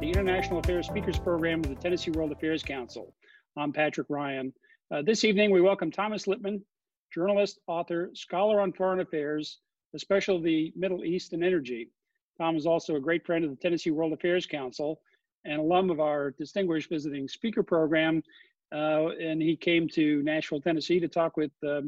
the International Affairs Speakers Program of the Tennessee World Affairs Council. I'm Patrick Ryan. Uh, this evening, we welcome Thomas Lippman, journalist, author, scholar on foreign affairs, especially the Middle East and energy. Tom is also a great friend of the Tennessee World Affairs Council and alum of our distinguished visiting speaker program. Uh, and he came to Nashville, Tennessee to talk with uh,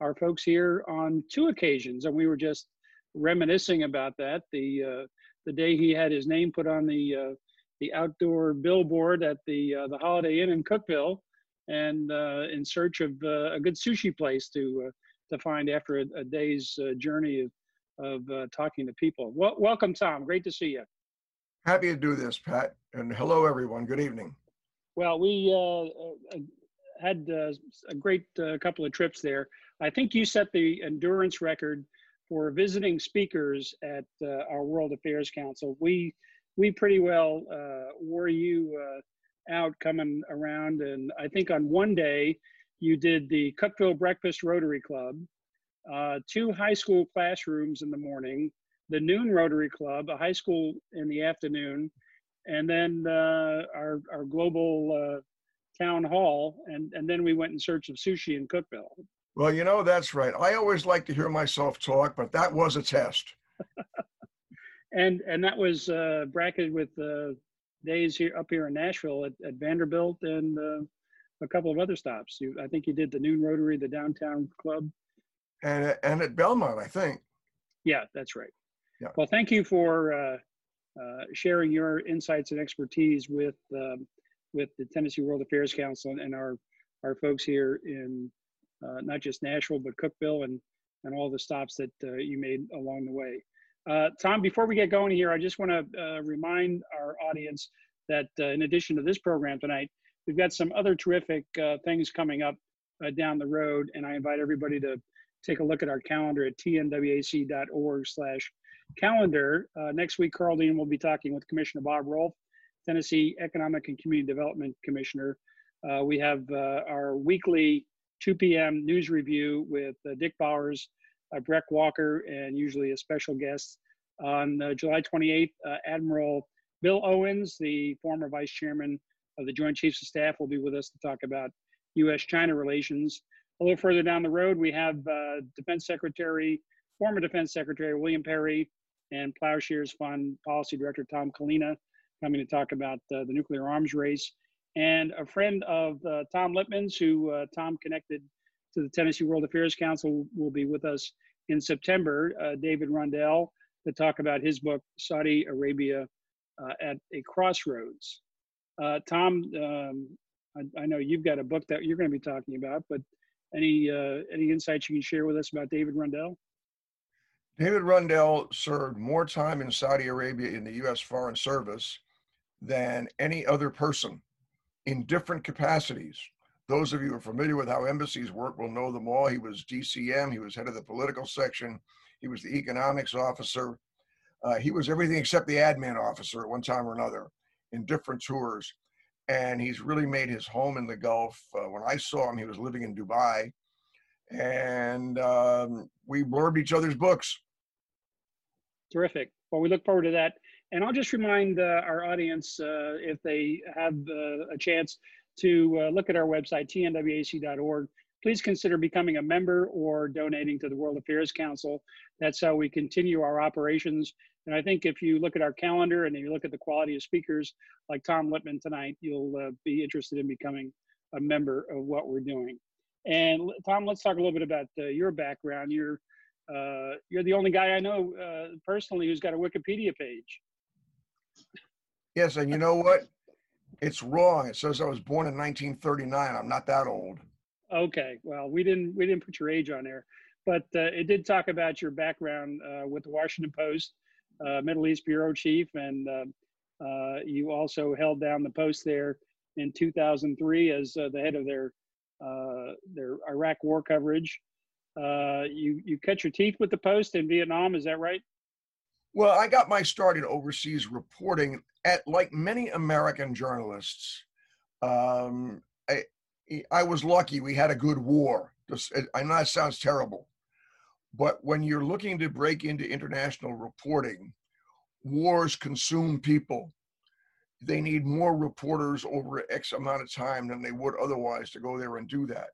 our folks here on two occasions. And we were just reminiscing about that. The, uh, the day he had his name put on the uh, the outdoor billboard at the uh, the Holiday Inn in Cookeville, and uh, in search of uh, a good sushi place to uh, to find after a, a day's uh, journey of of uh, talking to people. Well, welcome, Tom. Great to see you. Happy to do this, Pat. And hello, everyone. Good evening. Well, we had a great couple of trips there. I think you set the endurance record for visiting speakers at our World Affairs Council. We we pretty well uh, wore you uh, out coming around. And I think on one day you did the Cookeville Breakfast Rotary Club, uh, two high school classrooms in the morning, the noon Rotary Club, a high school in the afternoon, and then uh, our, our global uh, town hall. And, and then we went in search of sushi in Cookeville. Well, you know, that's right. I always like to hear myself talk, but that was a test. And and that was uh, bracketed with uh, days here up here in Nashville at, at Vanderbilt and uh, a couple of other stops. You, I think you did the Noon Rotary, the Downtown Club, and and at Belmont, I think. Yeah, that's right. Yeah. Well, thank you for uh, uh, sharing your insights and expertise with um, with the Tennessee World Affairs Council and our our folks here in uh, not just Nashville but Cookeville and and all the stops that you made along the way. Uh, Tom, before we get going here, I just want to uh, remind our audience that uh, in addition to this program tonight, we've got some other terrific uh, things coming up uh, down the road, and I invite everybody to take a look at our calendar at tnwac.org slash calendar. Uh, next week, Karl Dean will be talking with Commissioner Bob Rolfe, Tennessee Economic and Community Development Commissioner. we have our weekly 2 p.m. news review with Dick Bowers, uh, Breck Walker, and usually a special guest. On uh, July 28th, uh, Admiral Bill Owens, the former vice chairman of the Joint Chiefs of Staff, will be with us to talk about U.S. China relations. A little further down the road, we have uh, Defense Secretary, former Defense Secretary William Perry, and Plowshares Fund Policy Director Tom Collina coming to talk about uh, the nuclear arms race. And a friend of Tom Lippman's, who Tom connected to the Tennessee World Affairs Council will be with us in September, uh, David Rundell, to talk about his book, Saudi Arabia uh, at a Crossroads. Uh, Tom, um, I, I, know you've got a book that you're going to be talking about, but any uh, any insights you can share with us about David Rundell? David Rundell served more time in Saudi Arabia in the U.S. Foreign Service than any other person in different capacities those of you who are familiar with how embassies work will know them all. He was DCM, he was head of the political section, he was the economics officer. Uh, he was everything except the admin officer at one time or another in different tours. And he's really made his home in the Gulf. Uh, when I saw him, he was living in Dubai. And um, we blurbed each other's books. Terrific. Well, we look forward to that. And I'll just remind uh, our audience uh, if they have uh, a chance to uh, look at our website, tnwac.org. Please consider becoming a member or donating to the World Affairs Council. That's how we continue our operations. And I think if you look at our calendar and you look at the quality of speakers like Tom Lippman tonight, you'll uh, be interested in becoming a member of what we're doing. And Tom, let's talk a little bit about uh, your background. You're uh, you're the only guy I know uh, personally who's got a Wikipedia page. Yes, and you know what? It's wrong. It says I was born in 1939. I'm not that old. Okay. Well, we didn't we didn't put your age on there, but uh, it did talk about your background uh, with the Washington Post, uh, Middle East bureau chief, and uh, uh, you also held down the post there in 2003 as uh, the head of their their Iraq war coverage. You you cut your teeth with the Post in Vietnam, is that right? Well, I got my start in overseas reporting at like many American journalists. Um, I, I was lucky we had a good war. I know that sounds terrible, but when you're looking to break into international reporting, wars consume people. They need more reporters over X amount of time than they would otherwise to go there and do that.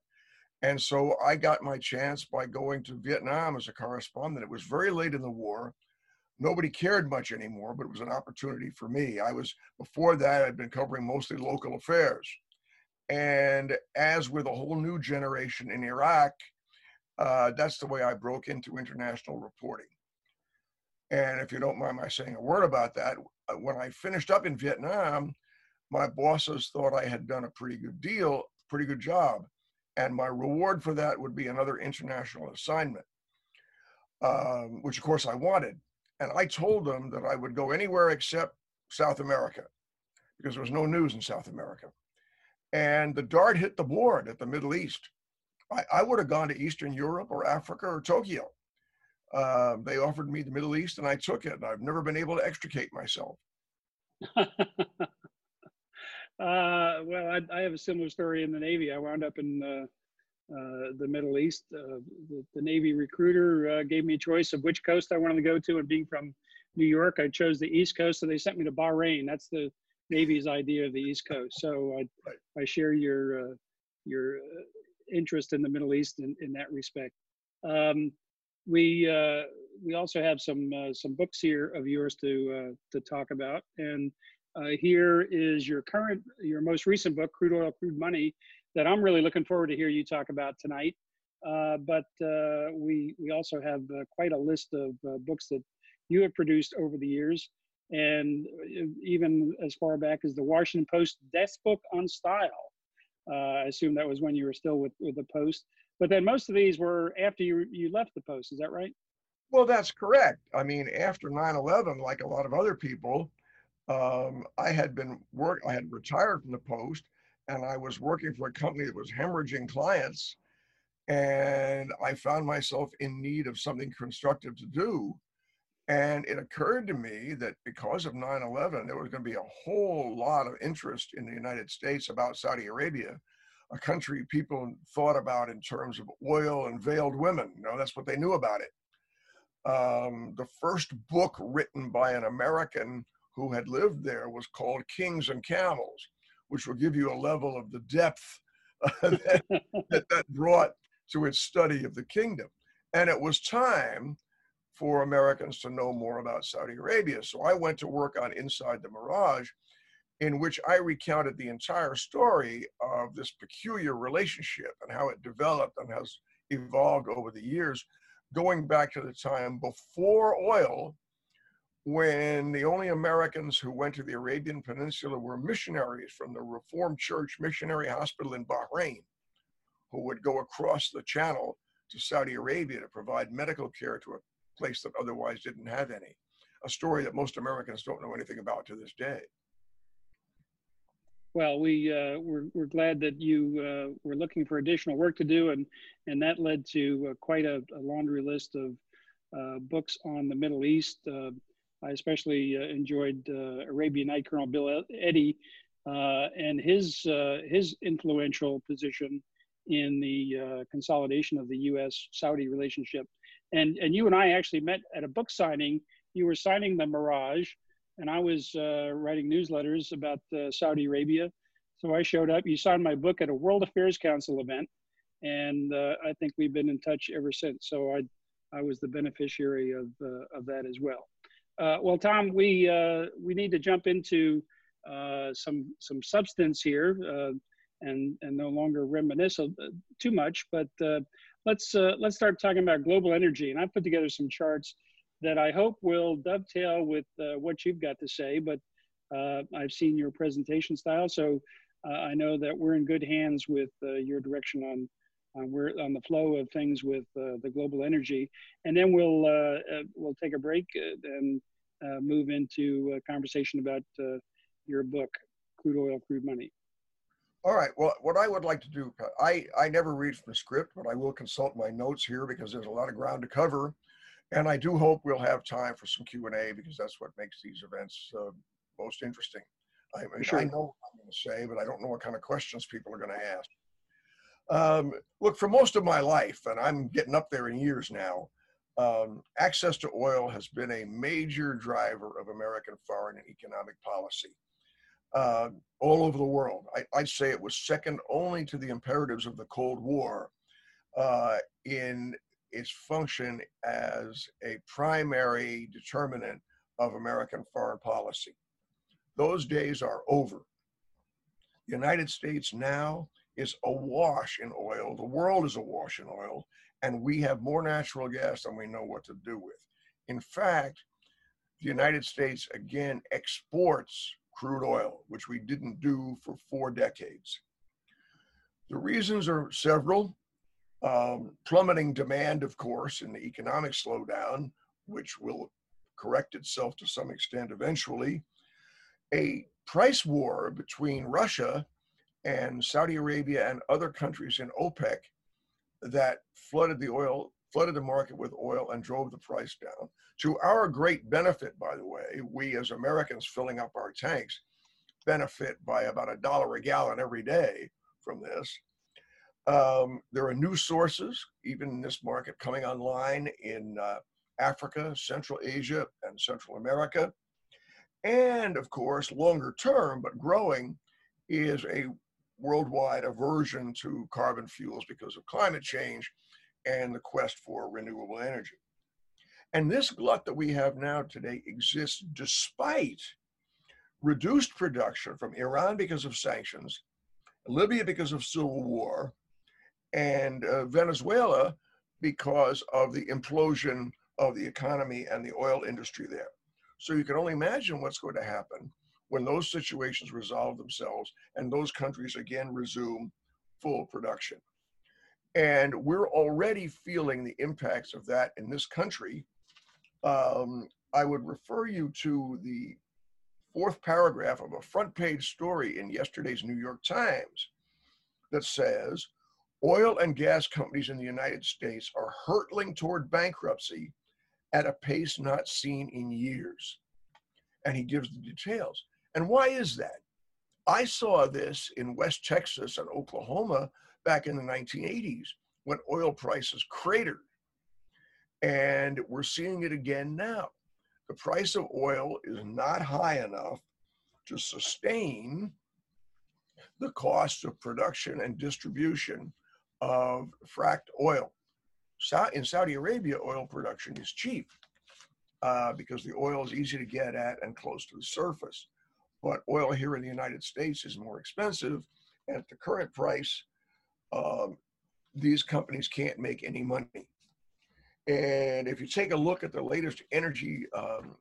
And so I got my chance by going to Vietnam as a correspondent. It was very late in the war. Nobody cared much anymore, but it was an opportunity for me. I was, before that, I'd been covering mostly local affairs. And as with a whole new generation in Iraq, uh, that's the way I broke into international reporting. And if you don't mind my saying a word about that, uh, when I finished up in Vietnam, my bosses thought I had done a pretty good deal, pretty good job. And my reward for that would be another international assignment, um, which of course I wanted. And I told them that I would go anywhere except South America because there was no news in South America and the dart hit the board at the Middle East. I, I would have gone to Eastern Europe or Africa or Tokyo. Uh, they offered me the Middle East, and I took it. I've never been able to extricate myself. uh, well, I, I, have a similar story in the Navy. I wound up in uh, uh the Middle East. Uh, the, the, Navy recruiter uh, gave me a choice of which coast I wanted to go to, and being from New York, I chose the East Coast, so they sent me to Bahrain. That's the Navy's idea of the East Coast. So I. I share your uh, your uh, interest in the Middle East in, in that respect. Um, we uh, we also have some uh, some books here of yours to uh, to talk about, and uh, here is your current your most recent book, Crude Oil, Crude Money, that I'm really looking forward to hear you talk about tonight. Uh, but uh, we we also have uh, quite a list of books that you have produced over the years and even as far back as the Washington Post desk book on style. Uh, I assume that was when you were still with, with the Post. But then most of these were after you, you left the Post. Is that right? Well, that's correct. I mean, after 9 11, like a lot of other people, um, I had been work. I had retired from the Post, and I was working for a company that was hemorrhaging clients, and I found myself in need of something constructive to do. And it occurred to me that because of 9 11, there was going to be a whole lot of interest in the United States about Saudi Arabia, a country people thought about in terms of oil and veiled women. You know, that's what they knew about it. Um, the first book written by an American who had lived there was called Kings and Camels, which will give you a level of the depth uh, that, that, that brought to its study of the kingdom. And it was time for Americans to know more about Saudi Arabia. So I went to work on Inside the Mirage, in which I recounted the entire story of this peculiar relationship and how it developed and has evolved over the years, going back to the time before oil, when the only Americans who went to the Arabian Peninsula were missionaries from the Reformed Church Missionary Hospital in Bahrain, who would go across the channel to Saudi Arabia to provide medical care to a place that otherwise didn't have any. A story that most Americans don't know anything about to this day. Well, we uh, we're, we're glad that you uh, were looking for additional work to do, and and that led to uh, quite a, a, laundry list of uh, books on the Middle East. Uh, I especially uh, enjoyed Arabian Knight Colonel Bill Eddy and his his influential position in the consolidation of the U.S.-Saudi relationship and and you and I actually met at a book signing. You were signing the Mirage, and I was uh, writing newsletters about uh, Saudi Arabia. So I showed up. You signed my book at a World Affairs Council event, and uh, I think we've been in touch ever since. So I I was the beneficiary of uh, of that as well. Uh, well, Tom, we uh, we need to jump into some some substance here. and, and no longer reminisce too much, but let's uh, let's start talking about global energy. And I put together some charts that I hope will dovetail with uh, what you've got to say. But uh, I've seen your presentation style, so uh, I know that we're in good hands with uh, your direction on Uh, on where on the flow of things with uh, the global energy. And then we'll uh, uh, we'll take a break and move into a conversation about your book, Crude Oil, Crude Money. All right. Well, what I would like to do, I, I never read from the script, but I will consult my notes here because there's a lot of ground to cover. And I do hope we'll have time for some Q&A because that's what makes these events uh, most interesting. I, mean, sure. I know what I'm going to say, but I don't know what kind of questions people are going to ask. Um, look, for most of my life, and I'm getting up there in years now, um, access to oil has been a major driver of American foreign and economic policy uh, all over the world. I, would say it was second only to the imperatives of the Cold War uh, in its function as a primary determinant of American foreign policy. Those days are over. The United States now is awash in oil. The world is awash in oil, and we have more natural gas than we know what to do with. In fact, the United States again exports crude oil, which we didn't do for four decades. The reasons are several. Um, plummeting demand, of course, in the economic slowdown, which will correct itself to some extent eventually. A price war between Russia and Saudi Arabia and other countries in OPEC that flooded the oil, flooded the market with oil and drove the price down. To our great benefit, by the way, we as Americans filling up our tanks benefit by about a dollar a gallon every day from this. Um, there are new sources, even in this market, coming online in uh, Africa, Central Asia, and Central America. And of course, longer term, but growing, is a worldwide aversion to carbon fuels because of climate change and the quest for renewable energy. And this glut that we have now today exists despite reduced production from Iran because of sanctions, Libya because of civil war, and uh, Venezuela because of the implosion of the economy and the oil industry there. So you can only imagine what's going to happen when those situations resolve themselves and those countries again resume full production. And we're already feeling the impacts of that in this country. Um, I would refer you to the fourth paragraph of a front page story in yesterday's New York Times that says oil and gas companies in the United States are hurtling toward bankruptcy at a pace not seen in years. And he gives the details. And why is that? I saw this in West Texas and Oklahoma back in the 1980s when oil prices cratered. And we're seeing it again now. The price of oil is not high enough to sustain the cost of production and distribution of fracked oil. In Saudi Arabia, oil production is cheap uh, because the oil is easy to get at and close to the surface. But oil here in the United States is more expensive. At the current price, um, these companies can't make any money. And if you take a look at the latest energy um,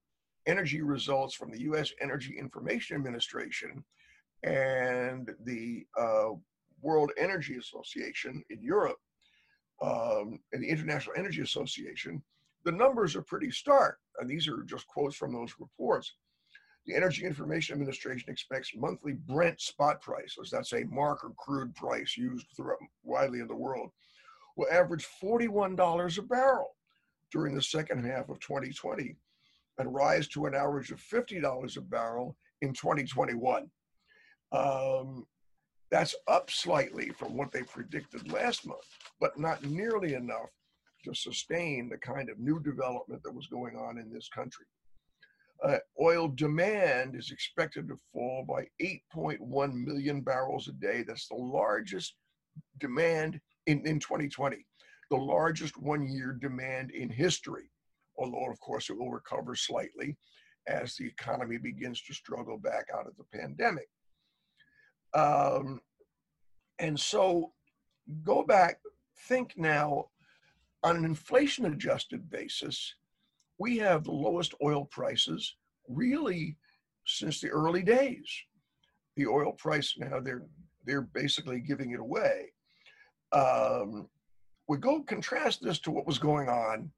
energy results from the U.S. Energy Information Administration and the uh, World Energy Association in Europe um, and the International Energy Association, the numbers are pretty stark. And these are just quotes from those reports. The Energy Information Administration expects monthly Brent spot prices, that's a marker crude price used throughout widely in the world, will average $41 a barrel during the second half of 2020 and rise to an average of $50 a barrel in 2021. Um, that's up slightly from what they predicted last month, but not nearly enough to sustain the kind of new development that was going on in this country uh, oil demand is expected to fall by 8.1 million barrels a day. That's the largest demand in, in 2020, the largest one year demand in history. Although, of course, it will recover slightly as the economy begins to struggle back out of the pandemic. Um, and so go back, think now on an inflation adjusted basis, we have the lowest oil prices really since the early days. The oil price now they're they're basically giving it away. Um, we go contrast this to what was going on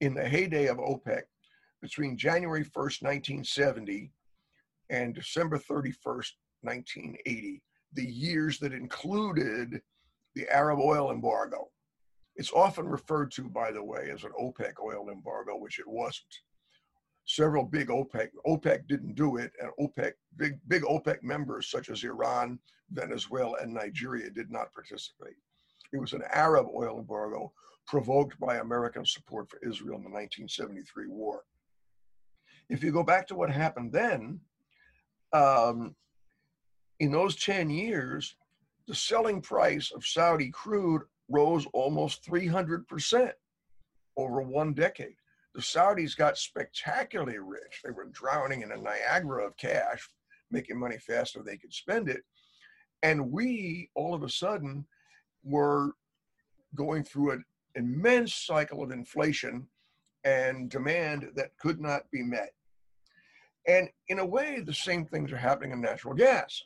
in the heyday of OPEC between January 1st, 1970 and December 31st, 1980. the years that included the Arab oil embargo. It's often referred to, by the way, as an OPEC oil embargo, which it wasn't. Several big OPEC, OPEC didn't do it, and OPEC, big, big OPEC members such as Iran, Venezuela, and Nigeria did not participate. It was an Arab oil embargo provoked by American support for Israel in the 1973 war. If you go back to what happened then, um, in those 10 years, the selling price of Saudi crude rose almost 300% over one decade. The Saudis got spectacularly rich. They were drowning in a Niagara of cash, making money faster than they could spend it. And we, all of a sudden, were going through an immense cycle of inflation and demand that could not be met. And in a way, the same things are happening in natural gas.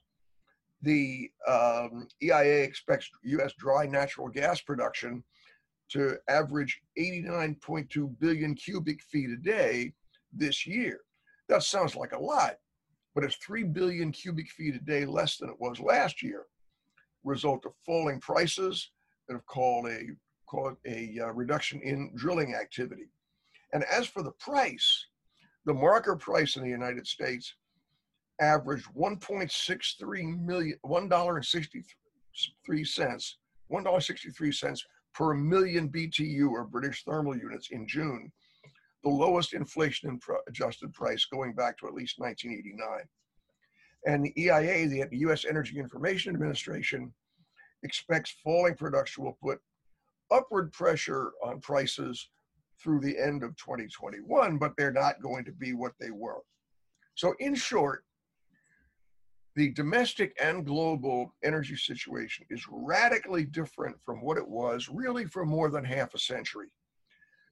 The um, EIA expects US dry natural gas production to average 89.2 billion cubic feet a day this year. That sounds like a lot, but it's 3 billion cubic feet a day less than it was last year, result of falling prices that have called a, called a uh, reduction in drilling activity. And as for the price, the marker price in the United States averaged 1.63 million, $1.63 cents, $1.63 per million BTU or British thermal units in June, the lowest inflation adjusted price going back to at least 1989. And the EIA, the US Energy Information Administration, expects falling production will put upward pressure on prices through the end of 2021, but they're not going to be what they were. So, in short, the domestic and global energy situation is radically different from what it was really for more than half a century.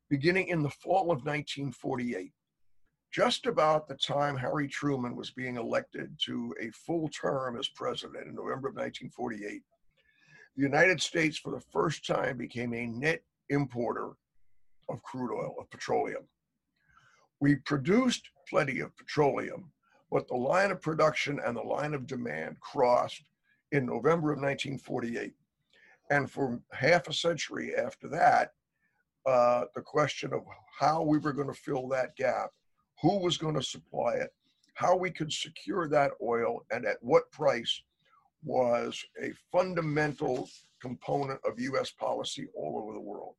Beginning in the fall of 1948, just about the time Harry Truman was being elected to a full term as president in November of 1948, the United States, for the first time, became a net importer of crude oil, of petroleum. We produced plenty of petroleum, but the line of production and the line of demand crossed in November of 1948. And for half a century after that, uh, the question of how we were going to fill that gap, who was going to supply it, how we could secure that oil, and at what price was a fundamental component of US policy all over the world.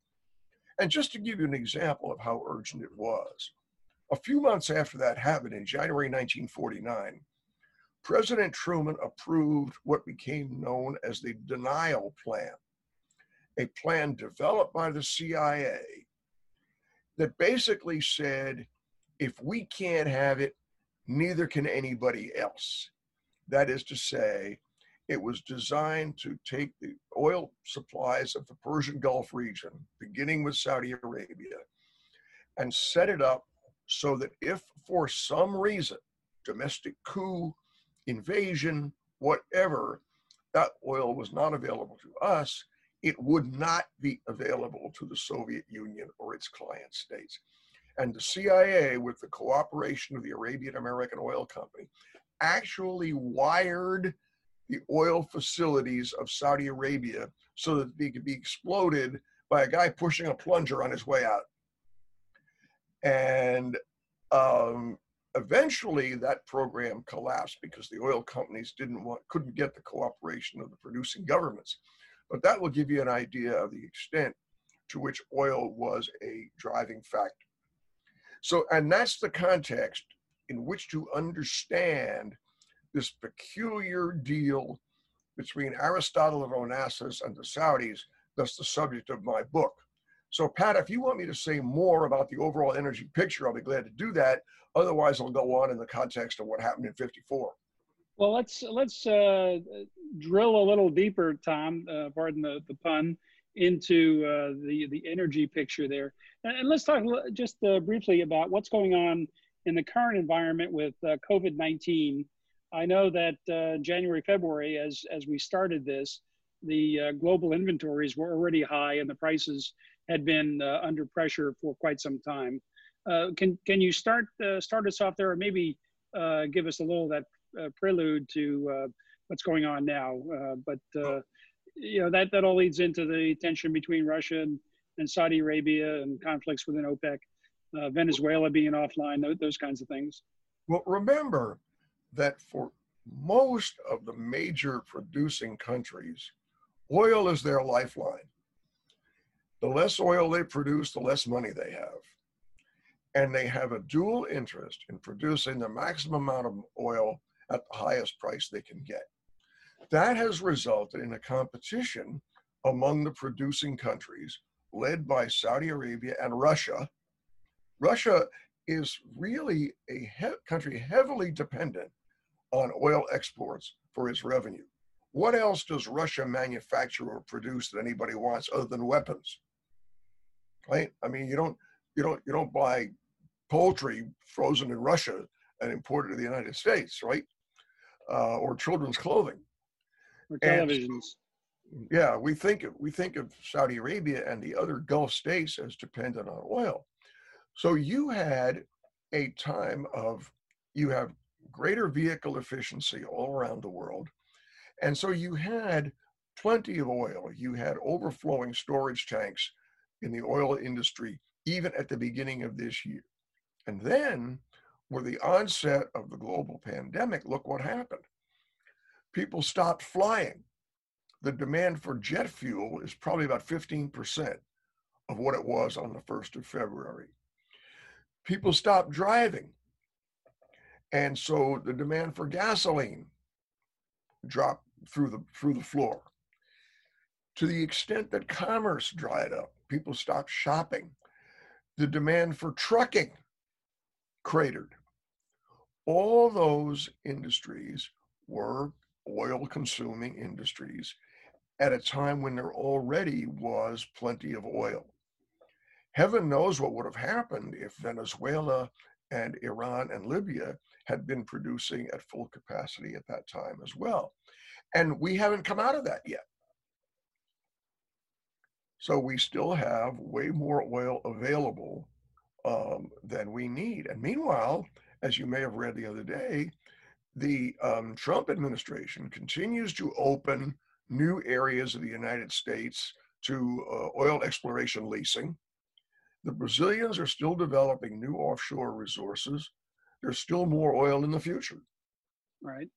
And just to give you an example of how urgent it was, a few months after that happened in January 1949, President Truman approved what became known as the Denial Plan, a plan developed by the CIA that basically said if we can't have it, neither can anybody else. That is to say, it was designed to take the oil supplies of the Persian Gulf region, beginning with Saudi Arabia, and set it up so that if for some reason, domestic coup, invasion, whatever, that oil was not available to us, it would not be available to the Soviet Union or its client states. And the CIA, with the cooperation of the Arabian American Oil Company, actually wired the oil facilities of Saudi Arabia so that they could be exploded by a guy pushing a plunger on his way out. And um, eventually that program collapsed because the oil companies didn't want, couldn't get the cooperation of the producing governments. But that will give you an idea of the extent to which oil was a driving factor. So, and that's the context in which to understand this peculiar deal between Aristotle of Onassis and the Saudis. That's the subject of my book. So, Pat, if you want me to say more about the overall energy picture, I'll be glad to do that. Otherwise, I'll go on in the context of what happened in '54. Well, let's let's uh, drill a little deeper, Tom. Uh, pardon the, the pun, into uh, the the energy picture there, and, and let's talk just uh, briefly about what's going on in the current environment with uh, COVID nineteen. I know that uh, January February, as as we started this, the global inventories were already high, and the prices had been uh, under pressure for quite some time. Uh, can can you start uh, start us off there, or maybe uh, give us a little that uh, prelude to what's going on now. Uh, but uh, you know that that all leads into the tension between Russia and, and Saudi Arabia and conflicts within OPEC, uh, Venezuela being offline, those, those kinds of things. Well, remember that for most of the major producing countries, oil is their lifeline. The less oil they produce, the less money they have. And they have a dual interest in producing the maximum amount of oil at the highest price they can get. That has resulted in a competition among the producing countries led by Saudi Arabia and Russia. Russia is really a he- country heavily dependent on oil exports for its revenue. What else does Russia manufacture or produce that anybody wants other than weapons? Right? I mean, you don't you don't you don't buy poultry frozen in Russia and imported to the United States, right? Uh, or children's clothing. Or televisions. And, yeah, we think of, we think of Saudi Arabia and the other Gulf states as dependent on oil. So you had a time of you have greater vehicle efficiency all around the world. And so you had plenty of oil. You had overflowing storage tanks in the oil industry, even at the beginning of this year. And then, with the onset of the global pandemic, look what happened. People stopped flying. The demand for jet fuel is probably about 15% of what it was on the 1st of February. People stopped driving. And so the demand for gasoline dropped through the through the floor. To the extent that commerce dried up, people stopped shopping. The demand for trucking cratered. All those industries were oil consuming industries at a time when there already was plenty of oil. Heaven knows what would have happened if Venezuela and Iran and Libya had been producing at full capacity at that time as well. And we haven't come out of that yet. So we still have way more oil available um, than we need. And meanwhile, as you may have read the other day, the um, Trump administration continues to open new areas of the United States to uh, oil exploration leasing. The Brazilians are still developing new offshore resources. There's still more oil in the future. Right.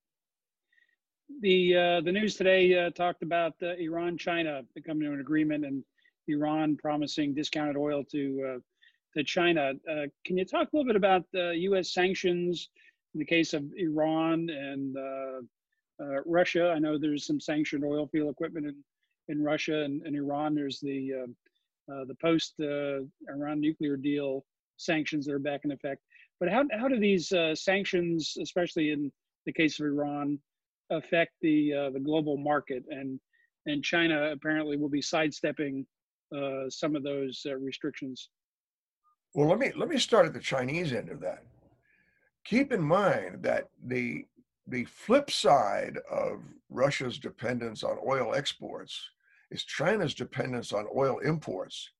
The uh, the news today uh, talked about uh, Iran China becoming an agreement and Iran promising discounted oil to uh, to China. Uh, can you talk a little bit about the U.S. sanctions in the case of Iran and uh, Russia? I know there's some sanctioned oil field equipment in, in Russia and, and Iran. There's the the post Iran nuclear deal sanctions that are back in effect. But how how do these sanctions, especially in the case of Iran, affect the uh, the global market and and China apparently will be sidestepping uh, some of those uh, restrictions. Well, let me let me start at the Chinese end of that. Keep in mind that the the flip side of Russia's dependence on oil exports is China's dependence on oil imports.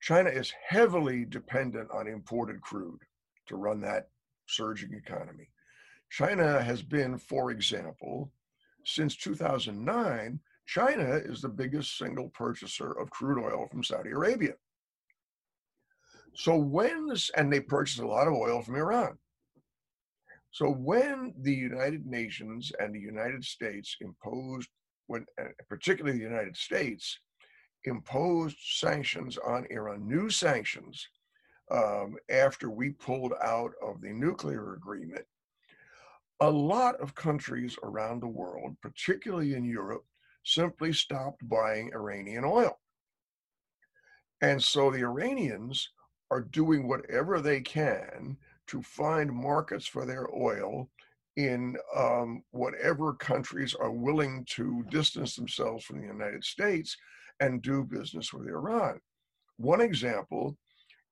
China is heavily dependent on imported crude to run that surging economy. China has been, for example, since 2009, China is the biggest single purchaser of crude oil from Saudi Arabia. So when this, and they purchase a lot of oil from Iran. So when the United Nations and the United States imposed, when particularly the United States imposed sanctions on Iran, new sanctions um, after we pulled out of the nuclear agreement, a lot of countries around the world, particularly in Europe, simply stopped buying Iranian oil. And so the Iranians are doing whatever they can to find markets for their oil in um, whatever countries are willing to distance themselves from the United States and do business with Iran. One example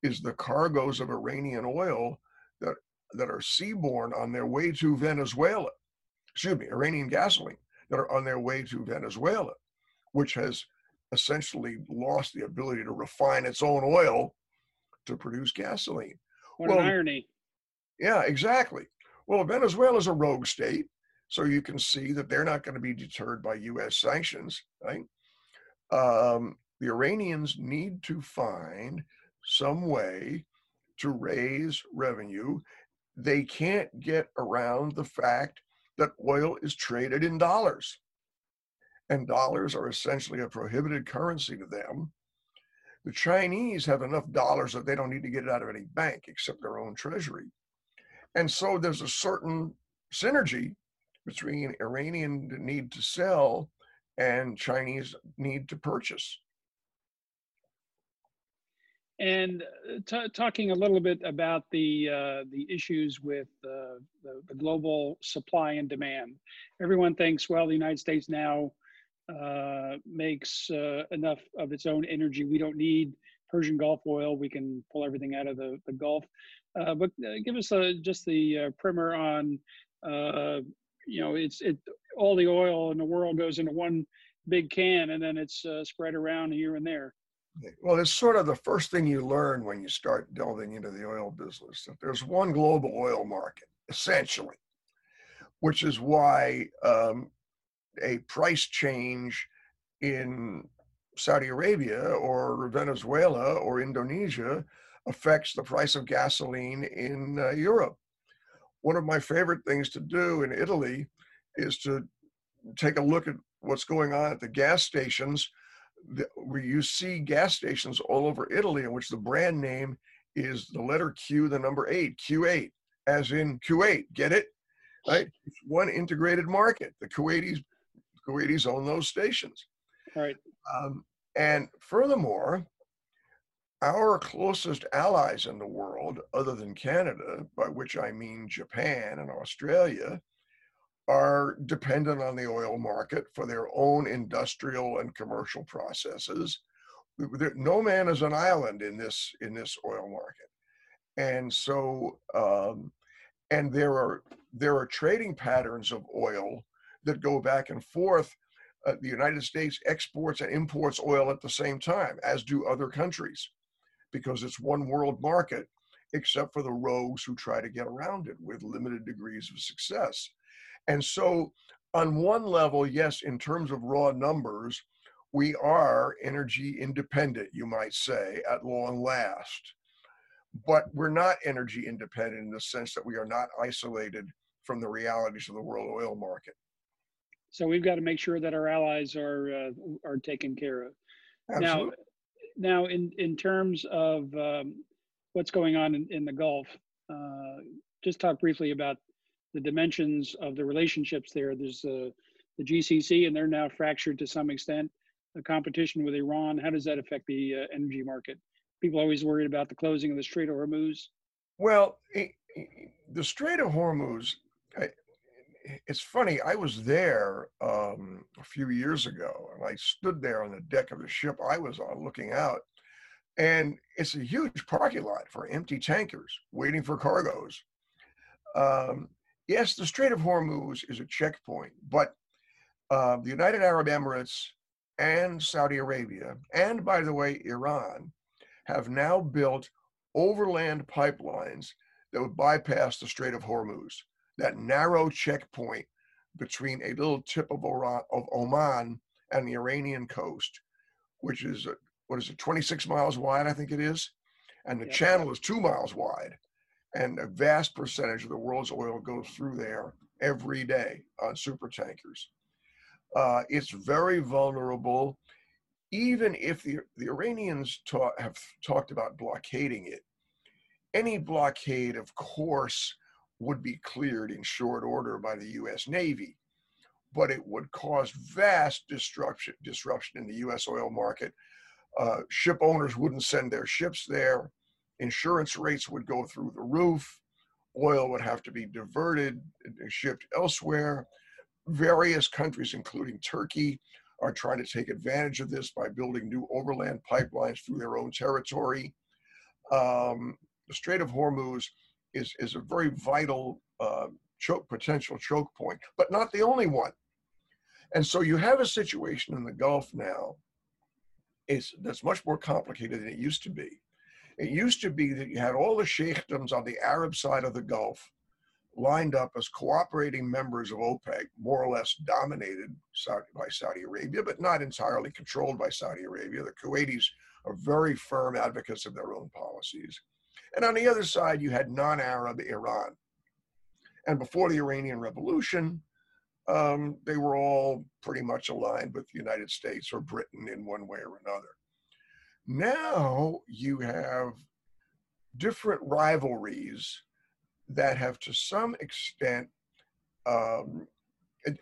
is the cargoes of Iranian oil that that are seaborne on their way to Venezuela, excuse me, Iranian gasoline that are on their way to Venezuela, which has essentially lost the ability to refine its own oil to produce gasoline. What well, an irony. Yeah, exactly. Well, Venezuela is a rogue state. So you can see that they're not going to be deterred by US sanctions, right? Um, the Iranians need to find some way to raise revenue. They can't get around the fact that oil is traded in dollars. And dollars are essentially a prohibited currency to them. The Chinese have enough dollars that they don't need to get it out of any bank except their own treasury. And so there's a certain synergy between Iranian need to sell and Chinese need to purchase. And uh, talking a little bit about the uh, the issues with uh, the, the, global supply and demand, everyone thinks, well, the United States now uh, makes uh, enough of its own energy. We don't need Persian Gulf oil. We can pull everything out of the, the Gulf. Uh, but give us just the primer on, you know, it's it all the oil in the world goes into one big can and then it's spread around here and there. Well, it's sort of the first thing you learn when you start delving into the oil business that there's one global oil market, essentially, which is why um, a price change in Saudi Arabia or Venezuela or Indonesia affects the price of gasoline in uh, Europe. One of my favorite things to do in Italy is to take a look at what's going on at the gas stations where you see gas stations all over Italy in which the brand name is the letter Q, the number eight, Q8, as in Kuwait. Get it? Right? It's one integrated market. The Kuwaitis, Kuwaitis own those stations. Right. Um, and furthermore, our closest allies in the world, other than Canada, by which I mean Japan and Australia, are dependent on the oil market for their own industrial and commercial processes. No man is an island in this in this oil market, and so um, and there are there are trading patterns of oil that go back and forth. Uh, the United States exports and imports oil at the same time, as do other countries, because it's one world market, except for the rogues who try to get around it with limited degrees of success. And so, on one level, yes, in terms of raw numbers, we are energy independent, you might say, at long last. But we're not energy independent in the sense that we are not isolated from the realities of the world oil market. So we've got to make sure that our allies are uh, are taken care of. Absolutely. Now, now in in terms of um, what's going on in, in the Gulf, uh, just talk briefly about the dimensions of the relationships there. There's uh, the GCC, and they're now fractured to some extent. The competition with Iran, how does that affect the uh, energy market? People always worried about the closing of the Strait of Hormuz. Well, it, it, the Strait of Hormuz, I, it's funny. I was there um, a few years ago, and I stood there on the deck of the ship I was on, looking out, and it's a huge parking lot for empty tankers waiting for cargoes. Um, yes, the Strait of Hormuz is a checkpoint, but uh, the United Arab Emirates and Saudi Arabia, and by the way, Iran, have now built overland pipelines that would bypass the Strait of Hormuz, that narrow checkpoint between a little tip of, Iran, of Oman and the Iranian coast, which is, what is it, 26 miles wide, I think it is? And the yep. channel is two miles wide and a vast percentage of the world's oil goes through there every day on super tankers. Uh, it's very vulnerable. Even if the, the Iranians have talked about blockading it, any blockade, of course, would be cleared in short order by the U.S. Navy, but it would cause vast disruption disruption in the U.S. oil market. Uh, ship owners wouldn't send their ships there insurance rates would go through the roof, oil would have to be diverted and shipped elsewhere. Various countries, including Turkey, are trying to take advantage of this by building new overland pipelines through their own territory. Um, the Strait of Hormuz is, is a very vital uh, choke, potential choke point, but not the only one. And so you have a situation in the Gulf now that's much more complicated than it used to be. It used to be that you had all the sheikdoms on the Arab side of the Gulf, lined up as cooperating members of OPEC, more or less dominated by Saudi Arabia, but not entirely controlled by Saudi Arabia. The Kuwaitis are very firm advocates of their own policies. And on the other side, you had non Arab Iran. And before the Iranian Revolution, um, they were all pretty much aligned with the United States or Britain in one way or another. Now you have different rivalries that have, to some extent, um,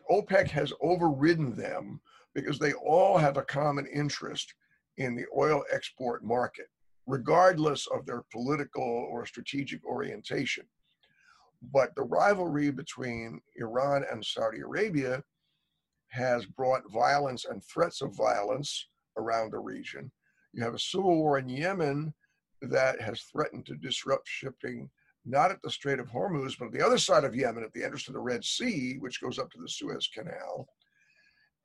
OPEC has overridden them because they all have a common interest in the oil export market, regardless of their political or strategic orientation. But the rivalry between Iran and Saudi Arabia has brought violence and threats of violence around the region. You have a civil war in Yemen that has threatened to disrupt shipping, not at the Strait of Hormuz, but at the other side of Yemen, at the entrance to the Red Sea, which goes up to the Suez Canal.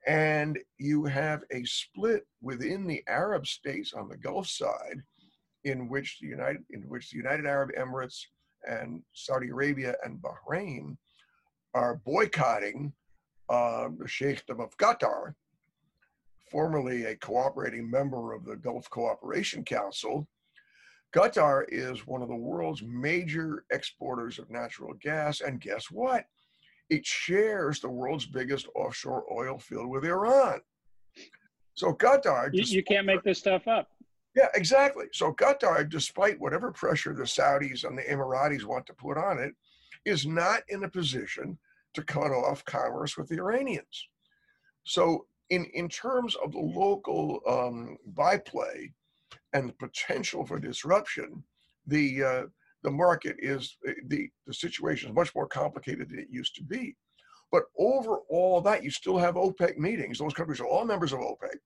And you have a split within the Arab states on the Gulf side, in which the United, in which the United Arab Emirates and Saudi Arabia and Bahrain are boycotting uh, the Sheikhdom of Qatar, formerly a cooperating member of the Gulf Cooperation Council. Qatar is one of the world's major exporters of natural gas, and guess what? It shares the world's biggest offshore oil field with Iran. So Qatar, you, you can't make this stuff up. Yeah, exactly. So Qatar, despite whatever pressure the Saudis and the Emiratis want to put on it, is not in a position to cut off commerce with the Iranians. So, in, in terms of the local um, byplay and the potential for disruption, the uh, the market is the the situation is much more complicated than it used to be. But over all that, you still have OPEC meetings. Those countries are all members of OPEC.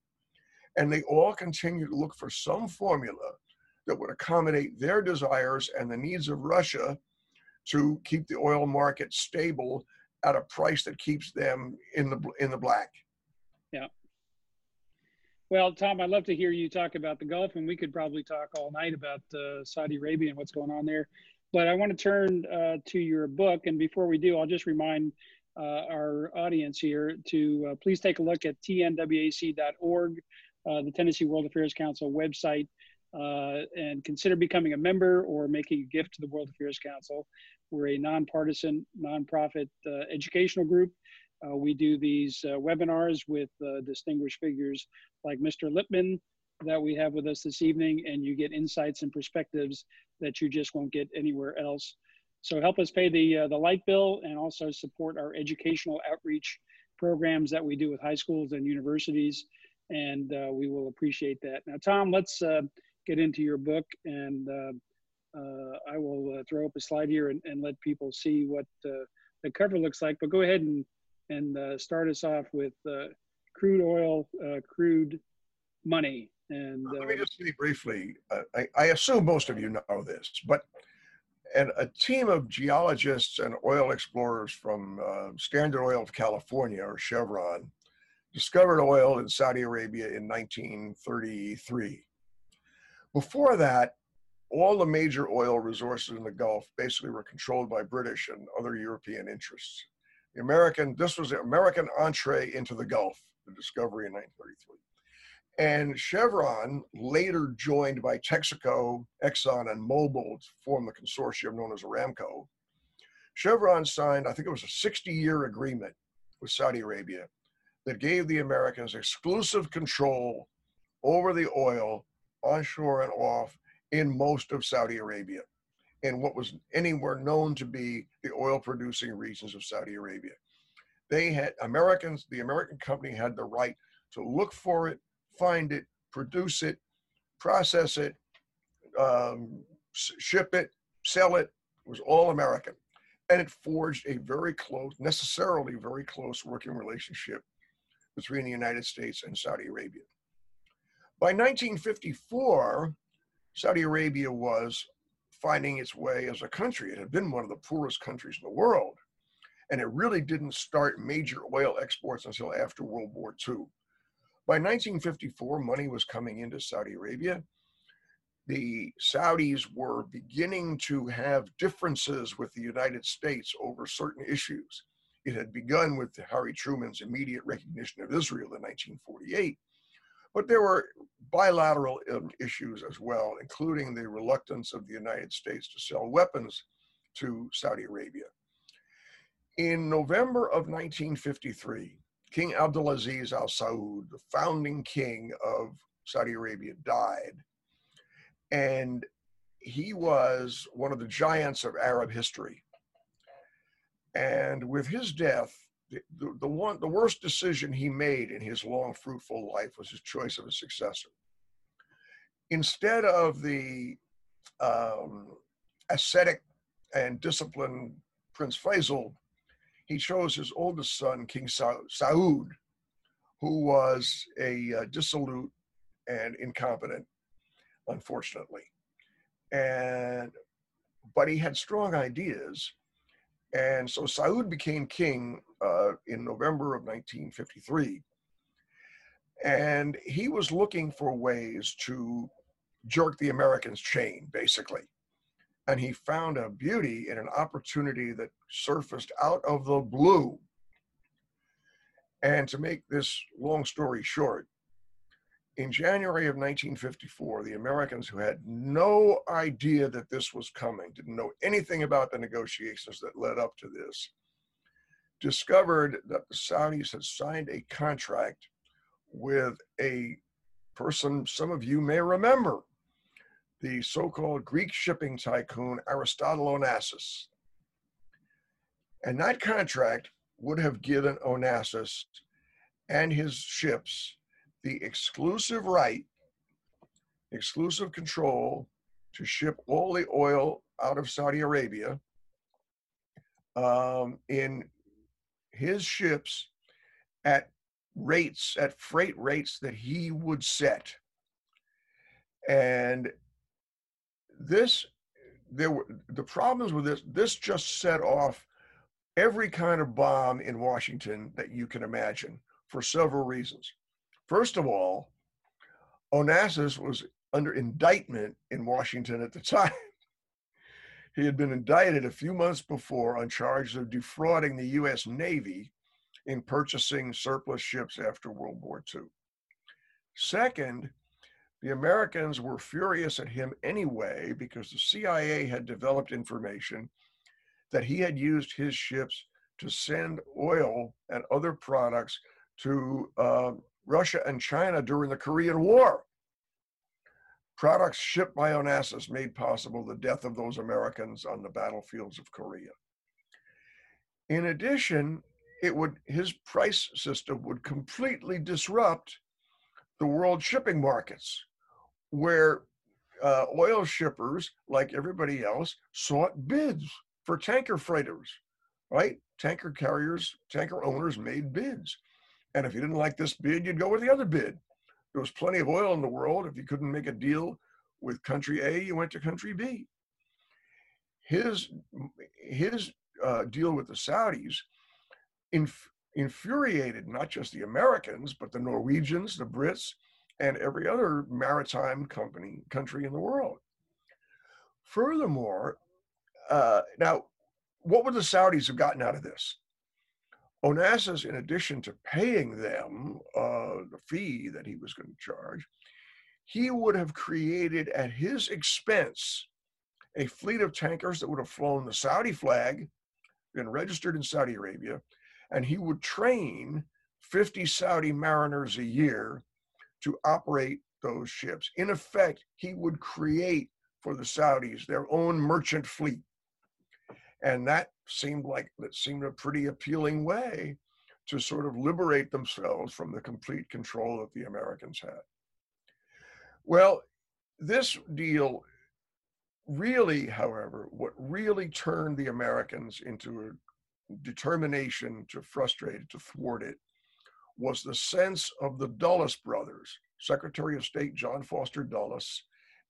And they all continue to look for some formula that would accommodate their desires and the needs of Russia to keep the oil market stable at a price that keeps them in the in the black. Well, Tom, I'd love to hear you talk about the Gulf, and we could probably talk all night about uh, Saudi Arabia and what's going on there. But I want to turn uh, to your book, and before we do, I'll just remind uh, our audience here to uh, please take a look at tnwac.org uh, the Tennessee World Affairs Council website uh, and consider becoming a member or making a gift to the World Affairs Council. We're a nonpartisan, nonprofit educational group. Uh, we do these uh, webinars with distinguished figures like Mr. Lippman that we have with us this evening, and you get insights and perspectives that you just won't get anywhere else. So help us pay the, the light bill and also support our educational outreach programs that we do with high schools and universities and uh, we will appreciate that. Now, Tom, let's uh, get into your book, and uh, uh I will uh, throw up a slide here and, and let people see what uh, the cover looks like. But go ahead and and uh, start us off with uh, crude oil, uh, crude money. And let me just say briefly. I, I assume most of you know this, but and a team of geologists and oil explorers from Standard Oil of California, or Chevron, discovered oil in Saudi Arabia in 1933. Before that, all the major oil resources in the Gulf basically were controlled by British and other European interests. The American, this was the American entree into the Gulf, the discovery in 1933. And Chevron, later joined by Texaco, Exxon, and Mobil to form the consortium known as Aramco, Chevron signed, I think it was a 60 year agreement with Saudi Arabia that gave the Americans exclusive control over the oil onshore and off in most of Saudi Arabia in what was anywhere known to be the oil producing regions of Saudi Arabia. They had Americans, the American company had the right to look for it, find it, produce it, process it, um, ship it, sell it. It was all American. And it forged a very close, necessarily very close working relationship between the United States and Saudi Arabia. By 1954, Saudi Arabia was finding its way as a country. It had been one of the poorest countries in the world. And it really didn't start major oil exports until after World War II. By 1954, money was coming into Saudi Arabia. the Saudis were beginning to have differences with the United States over certain issues. It had begun with Harry Truman's immediate recognition of Israel in 1948, but there were bilateral um, issues as well, including the reluctance of the United States to sell weapons to Saudi Arabia. In November of 1953, King Abdulaziz Al Saud, the founding king of Saudi Arabia, died. And he was one of the giants of Arab history. And with his death, the, the, one the worst decision he made in his long fruitful life was his choice of a successor. Instead of the um, ascetic and disciplined prince faisal he chose his oldest son king Sa- saud who was a uh, dissolute and incompetent unfortunately. And but he had strong ideas and so Saud became king uh, in November of 1953. And he was looking for ways to jerk the Americans' chain, basically. And he found a beauty in an opportunity that surfaced out of the blue. And to make this long story short, in January of 1954, the Americans who had no idea that this was coming, didn't know anything about the negotiations that led up to this, discovered that the Saudis had signed a contract with a person some of you may remember, the so called Greek shipping tycoon Aristotle Onassis. And that contract would have given Onassis and his ships the exclusive right, exclusive control to ship all the oil out of Saudi Arabia um, in his ships at rates, at freight rates that he would set. And this, there were the problems with this, this just set off every kind of bomb in Washington that you can imagine for several reasons. First of all, Onassis was under indictment in Washington at the time. he had been indicted a few months before on charges of defrauding the U.S. Navy in purchasing surplus ships after World War II. Second, the Americans were furious at him anyway because the CIA had developed information that he had used his ships to send oil and other products to uh, Russia and China during the Korean War. Products shipped by Onassis made possible the death of those Americans on the battlefields of Korea. In addition, it would his price system would completely disrupt the world shipping markets, where uh, oil shippers, like everybody else, sought bids for tanker freighters, right? Tanker carriers, tanker owners made bids. And if you didn't like this bid, you'd go with the other bid. There was plenty of oil in the world. If you couldn't make a deal with country A, you went to country B. His, his uh, deal with the Saudis inf- infuriated not just the Americans, but the Norwegians, the Brits, and every other maritime company country in the world. Furthermore, uh, now, what would the Saudis have gotten out of this? Onassis, in addition to paying them uh, the fee that he was going to charge, he would have created at his expense a fleet of tankers that would have flown the Saudi flag, been registered in Saudi Arabia, and he would train 50 Saudi mariners a year to operate those ships. In effect, he would create for the Saudis their own merchant fleet. And that seemed like that seemed a pretty appealing way to sort of liberate themselves from the complete control that the Americans had. Well, this deal really, however, what really turned the Americans into a determination to frustrate it, to thwart it, was the sense of the Dulles brothers, Secretary of State John Foster Dulles,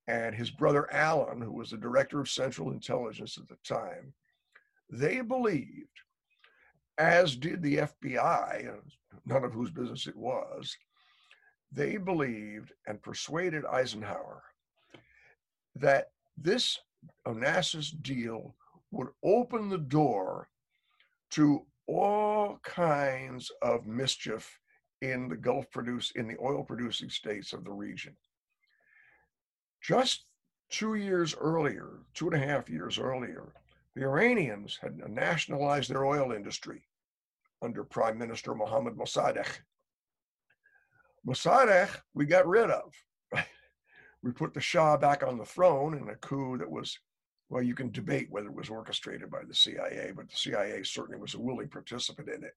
and his brother Allen, who was the director of Central Intelligence at the time, they believed, as did the FBI, none of whose business it was, they believed and persuaded Eisenhower that this Onassis deal would open the door to all kinds of mischief in the Gulf produce in the oil producing states of the region. Just two years earlier, two and a half years earlier, the Iranians had nationalized their oil industry under Prime Minister Mohammad Mossadegh. Mossadegh, we got rid of. we put the Shah back on the throne in a coup that was, well, you can debate whether it was orchestrated by the CIA, but the CIA certainly was a willing participant in it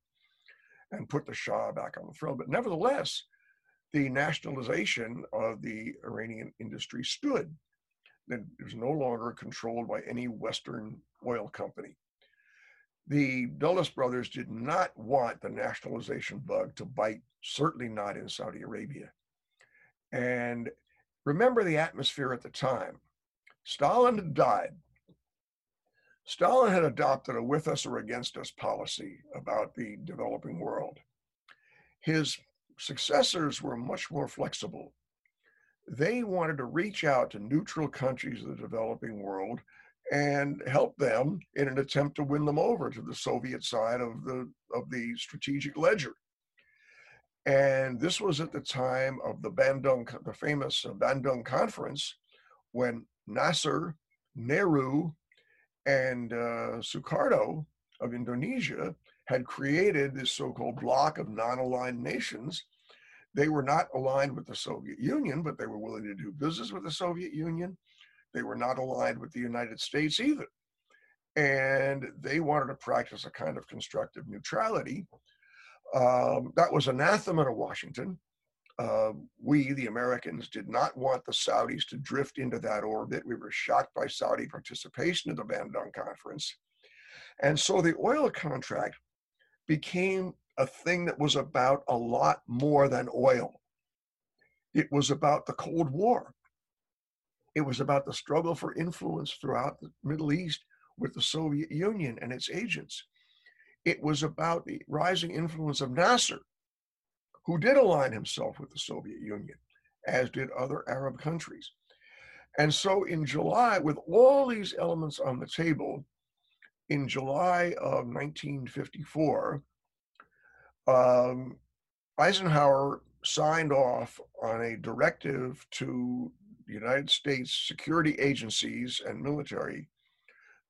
and put the Shah back on the throne. But nevertheless, the nationalization of the Iranian industry stood. That was no longer controlled by any Western oil company. The Dulles brothers did not want the nationalization bug to bite, certainly not in Saudi Arabia. And remember the atmosphere at the time. Stalin had died. Stalin had adopted a with us or against us policy about the developing world. His successors were much more flexible. They wanted to reach out to neutral countries of the developing world and help them in an attempt to win them over to the Soviet side of the of the strategic ledger. And this was at the time of the Bandung, the famous Bandung Conference, when Nasser, Nehru, and uh, Sukarno of Indonesia had created this so-called bloc of non-aligned nations. They were not aligned with the Soviet Union, but they were willing to do business with the Soviet Union. They were not aligned with the United States either. And they wanted to practice a kind of constructive neutrality. Um, that was anathema to Washington. Uh, we, the Americans, did not want the Saudis to drift into that orbit. We were shocked by Saudi participation in the Bandung Conference. And so the oil contract became a thing that was about a lot more than oil. It was about the Cold War. It was about the struggle for influence throughout the Middle East with the Soviet Union and its agents. It was about the rising influence of Nasser who did align himself with the Soviet Union, as did other Arab countries. And so in July, with all these elements on the table, in July of 1954, um, Eisenhower signed off on a directive to the United States security agencies and military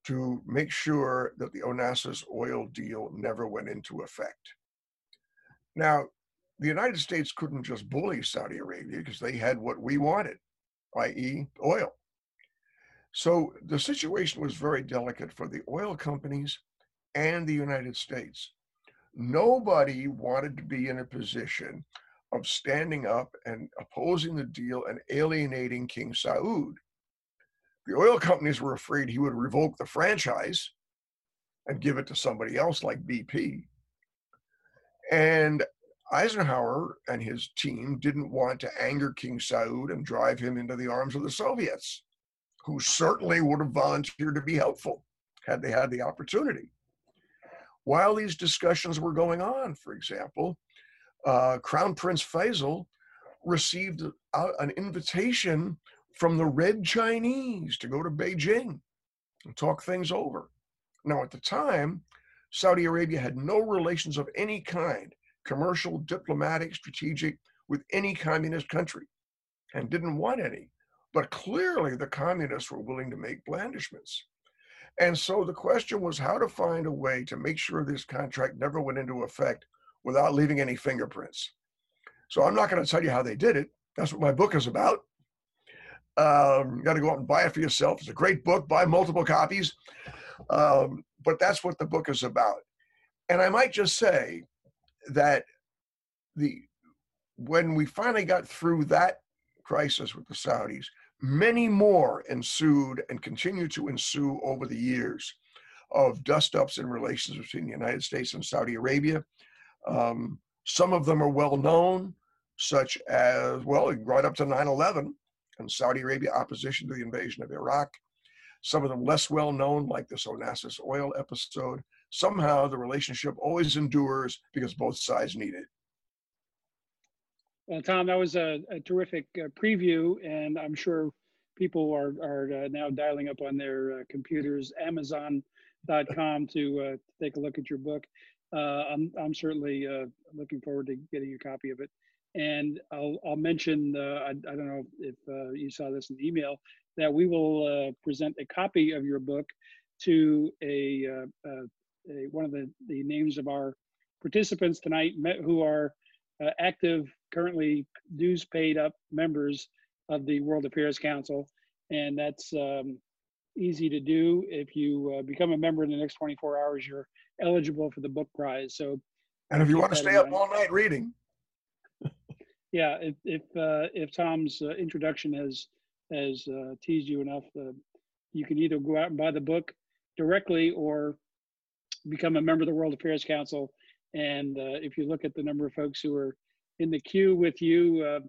to make sure that the Onassis oil deal never went into effect. Now, the United States couldn't just bully Saudi Arabia because they had what we wanted, i.e., oil. So the situation was very delicate for the oil companies and the United States. Nobody wanted to be in a position of standing up and opposing the deal and alienating King Saud. The oil companies were afraid he would revoke the franchise and give it to somebody else like BP. And Eisenhower and his team didn't want to anger King Saud and drive him into the arms of the Soviets, who certainly would have volunteered to be helpful had they had the opportunity. While these discussions were going on, for example, uh, Crown Prince Faisal received a, an invitation from the Red Chinese to go to Beijing and talk things over. Now, at the time, Saudi Arabia had no relations of any kind commercial, diplomatic, strategic with any communist country and didn't want any. But clearly, the communists were willing to make blandishments. And so the question was how to find a way to make sure this contract never went into effect without leaving any fingerprints. So I'm not going to tell you how they did it. That's what my book is about. Um, you got to go out and buy it for yourself. It's a great book, buy multiple copies. Um, but that's what the book is about. And I might just say that the when we finally got through that crisis with the Saudis, many more ensued and continue to ensue over the years of dust ups in relations between the United States and Saudi Arabia. Um, some of them are well known, such as, well, right up to 9 11 and Saudi Arabia opposition to the invasion of Iraq. Some of them less well known, like this Onassis oil episode somehow the relationship always endures because both sides need it. Well, Tom, that was a, a terrific uh, preview, and I'm sure people are are uh, now dialing up on their uh, computers, Amazon.com to uh, take a look at your book. Uh, I'm I'm certainly uh, looking forward to getting a copy of it. And I'll I'll mention I, I don't know if you saw this in the email that we will present a copy of your book to a, a one of the the names of our participants tonight who are uh, active, currently dues paid up members of the World Affairs Council. And that's um, easy to do. If you uh, become a member in the next 24 hours, you're eligible for the book prize. So, and if you want to stay up all night reading, yeah, if if uh, if Tom's uh, introduction has has uh, teased you enough, uh, you can either go out and buy the book directly or become a member of the World Affairs Council and uh, if you look at the number of folks who are in the queue with you, uh,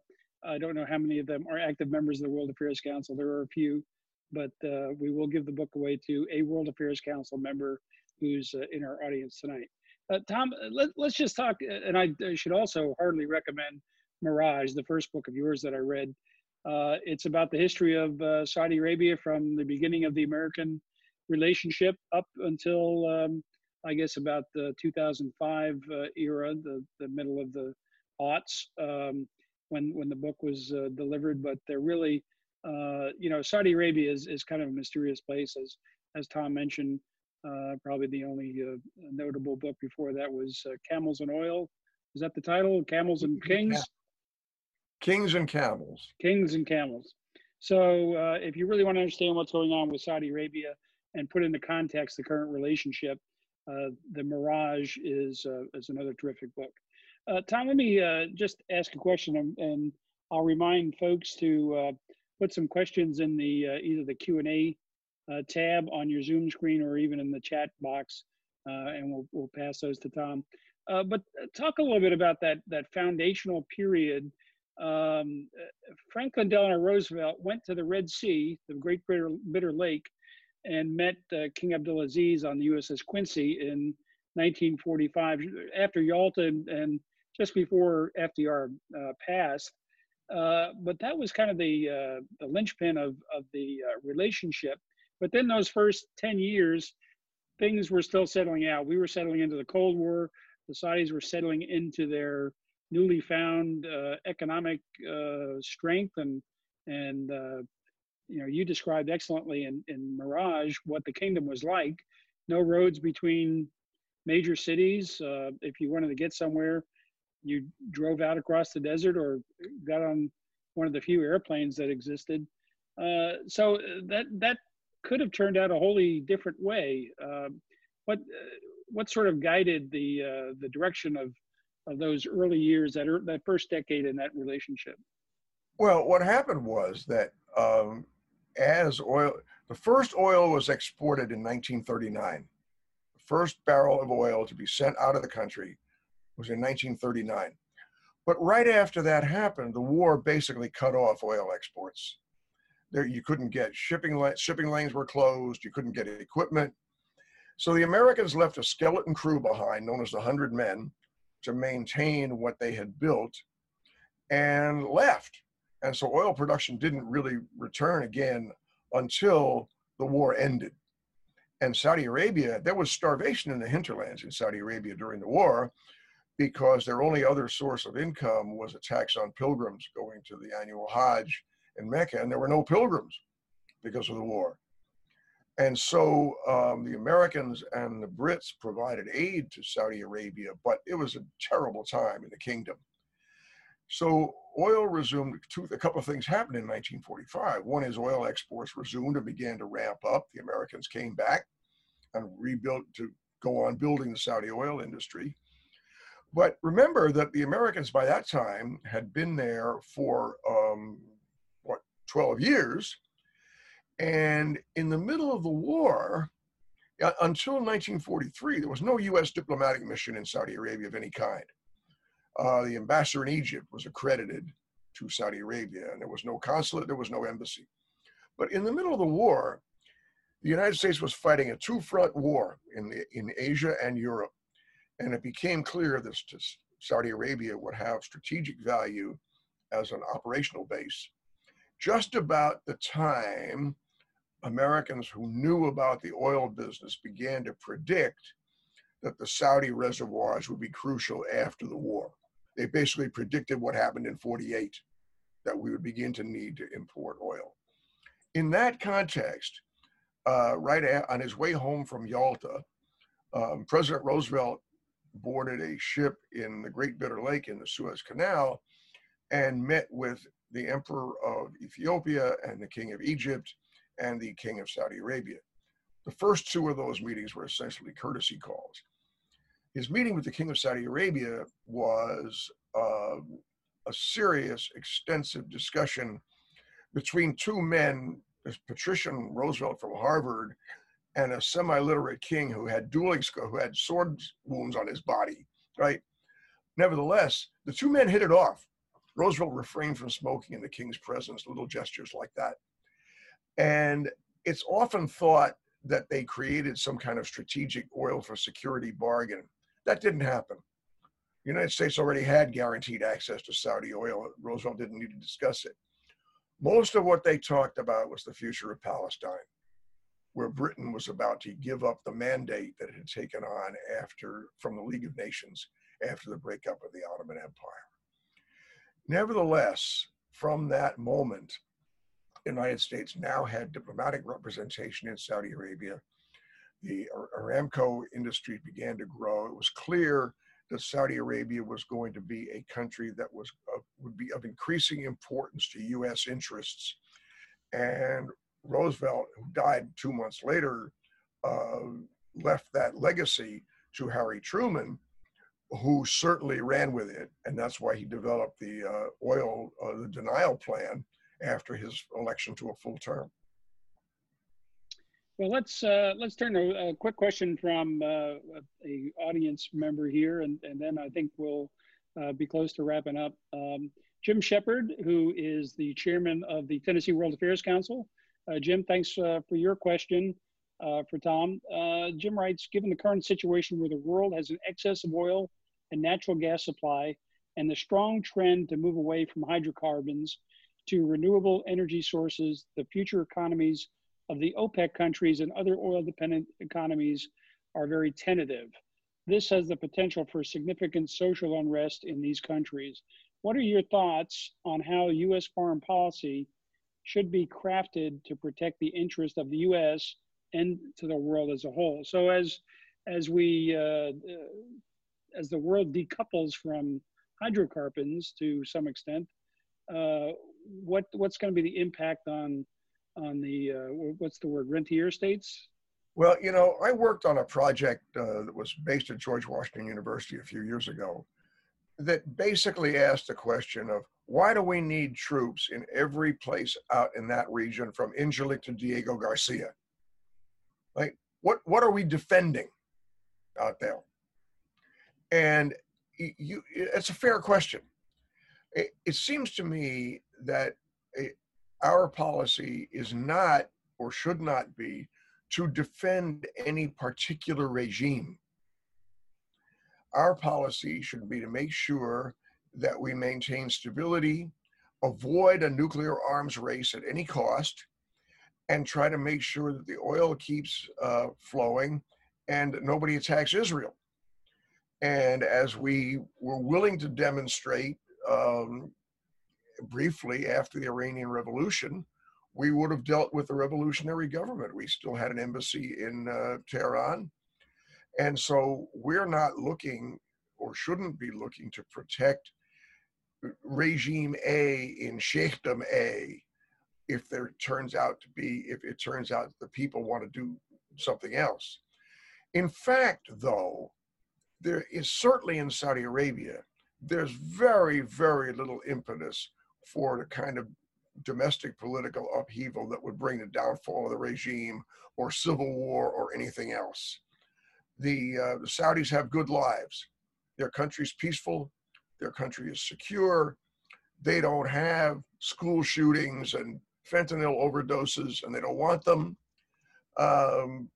I don't know how many of them are active members of the World Affairs Council. There are a few, but uh, we will give the book away to a World Affairs Council member who's uh, in our audience tonight. Uh, Tom, let, us just talk, uh, and I should also heartily recommend Mirage, the first book of yours that I read. it's about the history of Saudi Arabia from the beginning of the American relationship up until um, I guess about the 2005 uh, era, the, the middle of the aughts, um, when when the book was uh, delivered. But they're really, uh, you know, Saudi Arabia is, is kind of a mysterious place, as as Tom mentioned. Uh, probably the only uh, notable book before that was uh, Camels and Oil. Is that the title? Camels and Kings. Kings and Camels. Kings and Camels. So, if you really want to understand what's going on with Saudi Arabia and put into context the current relationship, uh, the Mirage is uh, is another terrific book. Uh, Tom, let me just ask a question, and, and I'll remind folks to put some questions in the either the Q and A tab on your Zoom screen or even in the chat box, and we'll we'll pass those to Tom. Uh, but talk a little bit about that that foundational period. Um, Franklin Delano Roosevelt went to the Red Sea, the Great Bitter, Bitter Lake, and met uh, King Abdulaziz on the USS Quincy in 1945 after Yalta and, and just before FDR uh, passed. Uh, but that was kind of the, uh, the linchpin of, of the uh, relationship. But then those first 10 years, things were still settling out. We were settling into the Cold War. The Saudis were settling into their newly found uh, economic strength and and you know, you described excellently in, in Mirage what the kingdom was like. No roads between major cities. Uh, if you wanted to get somewhere, you drove out across the desert or got on one of the few airplanes that existed. Uh, so that that could have turned out a wholly different way. Uh, what uh, what sort of guided the uh, the direction of of those early years, that er, that first decade in that relationship? Well, what happened was that um, as oil, the first oil was exported in 1939. The first barrel of oil to be sent out of the country was in 1939. But right after that happened, the war basically cut off oil exports. There, you couldn't get shipping shipping lanes were closed. You couldn't get equipment. So the Americans left a skeleton crew behind, known as the Hundred Men, to maintain what they had built, and left. And so oil production didn't really return again until the war ended. And Saudi Arabia, there was starvation in the hinterlands in Saudi Arabia during the war because their only other source of income was a tax on pilgrims going to the annual Hajj in Mecca, and there were no pilgrims because of the war. And so um, the Americans and the Brits provided aid to Saudi Arabia, but it was a terrible time in the kingdom. So oil resumed, two, a couple of things happened in 1945. One is oil exports resumed and began to ramp up. The Americans came back and rebuilt to go on building the Saudi oil industry. But remember that the Americans by that time had been there for, um, what, 12 years. And in the middle of the war, uh, until 1943, there was no US diplomatic mission in Saudi Arabia of any kind uh, the ambassador in Egypt was accredited to Saudi Arabia, and there was no consulate, there was no embassy. But in the middle of the war, the United States was fighting a two-front war in the, in Asia and Europe, and it became clear that Saudi Arabia would have strategic value as an operational base. just about the time Americans who knew about the oil business began to predict that the Saudi reservoirs would be crucial after the war. They basically predicted what happened in 48, that we would begin to need to import oil. In that context, uh, right at, on his way home from Yalta, um, President Roosevelt boarded a ship in the Great Bitter Lake in the Suez Canal and met with the Emperor of Ethiopia and the King of Egypt and the King of Saudi Arabia. The first two of those meetings were essentially courtesy calls. His meeting with the King of Saudi Arabia was uh, a serious, extensive discussion between two men, patrician Roosevelt from Harvard and a semi-literate king who had dueling who had sword wounds on his body, right? Nevertheless, the two men hit it off. Roosevelt refrained from smoking in the king's presence, little gestures like that. And it's often thought that they created some kind of strategic oil for security bargain. That didn't happen. The United States already had guaranteed access to Saudi oil. Roosevelt didn't need to discuss it. Most of what they talked about was the future of Palestine, where Britain was about to give up the mandate that it had taken on after from the League of Nations after the breakup of the Ottoman Empire. Nevertheless, from that moment, the United States now had diplomatic representation in Saudi Arabia. The Aramco industry began to grow. It was clear that Saudi Arabia was going to be a country that was uh, would be of increasing importance to U.S. interests. And Roosevelt, who died two months later, uh, left that legacy to Harry Truman, who certainly ran with it, and that's why he developed the uh, oil, uh, the denial plan after his election to a full term. Well, let's uh, let's turn to a quick question from uh, a audience member here, and, and then I think we'll uh, be close to wrapping up. Um, Jim Shepard, who is the chairman of the Tennessee World Affairs Council. Uh, Jim, thanks uh, for your question uh, for Tom. Jim writes, given the current situation where the world has an excess of oil and natural gas supply, and the strong trend to move away from hydrocarbons to renewable energy sources, the future economies of the OPEC countries and other oil dependent economies are very tentative. This has the potential for significant social unrest in these countries. What are your thoughts on how US foreign policy should be crafted to protect the interest of the US and to the world as a whole? So as as we uh, as the world decouples from hydrocarbons to some extent, uh, what what's going to be the impact on on the uh, what's the word rentier states? Well, you know, I worked on a project uh, that was based at George Washington University a few years ago that basically asked the question of why do we need troops in every place out in that region from Incirlik to Diego Garcia? Like, what what are we defending out there? And you, it's a fair question. It, it seems to me that it, our policy is not or should not be to defend any particular regime. Our policy should be to make sure that we maintain stability, avoid a nuclear arms race at any cost, and try to make sure that the oil keeps uh, flowing and nobody attacks Israel. And as we were willing to demonstrate um, briefly after the Iranian Revolution, we would have dealt with the revolutionary government. We still had an embassy in uh, Tehran. And so we're not looking or shouldn't be looking to protect regime A in Sheikhdom A if there turns out to be, if it turns out the people want to do something else. In fact, though, there is certainly in Saudi Arabia, there's very, very little impetus for the kind of domestic political upheaval that would bring the downfall of the regime or civil war or anything else. The, uh, the Saudis have good lives. Their country's peaceful, their country is secure, they don't have school shootings and fentanyl overdoses, and they don't want them. Um,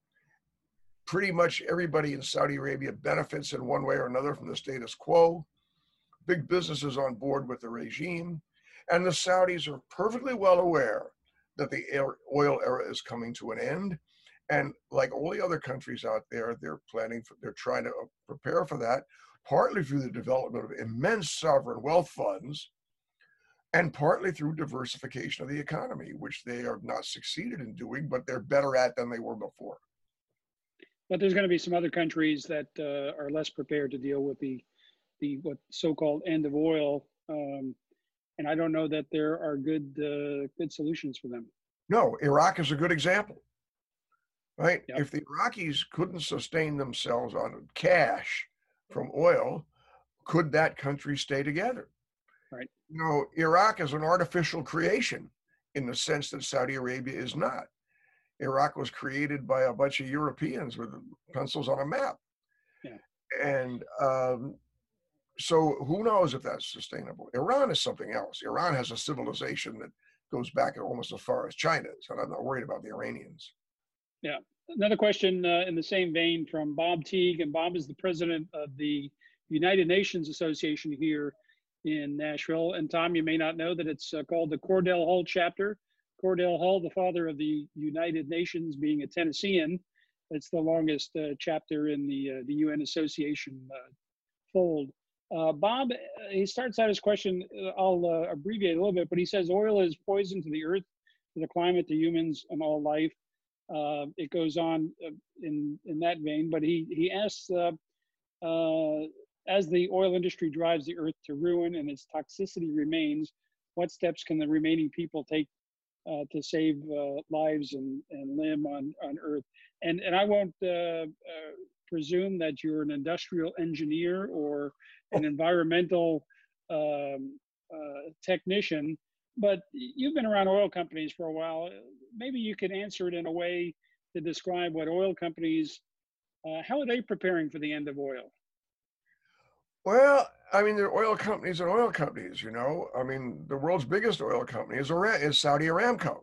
pretty much everybody in Saudi Arabia benefits in one way or another from the status quo. Big businesses on board with the regime. And the Saudis are perfectly well aware that the oil era is coming to an end. And like all the other countries out there, they're planning for, they're trying to uh, prepare for that, partly through the development of immense sovereign wealth funds and partly through diversification of the economy, which they have not succeeded in doing, but they're better at than they were before. But there's going to be some other countries that uh, are less prepared to deal with the the what so-called end of oil, um, and I don't know that there are good uh, good solutions for them. No, Iraq is a good example, right? Yep. If the Iraqis couldn't sustain themselves on cash from oil, could that country stay together? Right. You know, Iraq is an artificial creation in the sense that Saudi Arabia is not. Iraq was created by a bunch of Europeans with pencils on a map. Yeah. And um, so who knows if that's sustainable? Iran is something else. Iran has a civilization that goes back almost as far as China's, and I'm not worried about the Iranians. Yeah. Another question uh, in the same vein from Bob Teague, and Bob is the president of the United Nations Association here in Nashville. And Tom, you may not know that it's uh, called the Cordell Hull chapter. Cordell Hull, the father of the United Nations, being a Tennessean, it's the longest uh, chapter in the uh, the UN Association uh, fold. Uh, Bob, he starts out his question. I'll abbreviate a little bit, but he says oil is poison to the earth, to the climate, to humans, and all life. Uh, it goes on uh, in in that vein, but he he asks, uh, as the oil industry drives the earth to ruin and its toxicity remains, what steps can the remaining people take uh, to save uh, lives and, and limb on, on Earth. And, and I won't uh, presume that you're an industrial engineer or an environmental um, technician, but you've been around oil companies for a while. Maybe you could answer it in a way to describe what oil companies, uh, how are they preparing for the end of oil? Well, I mean, there are oil companies and oil companies, you know. I mean, the world's biggest oil company is, is Saudi Aramco.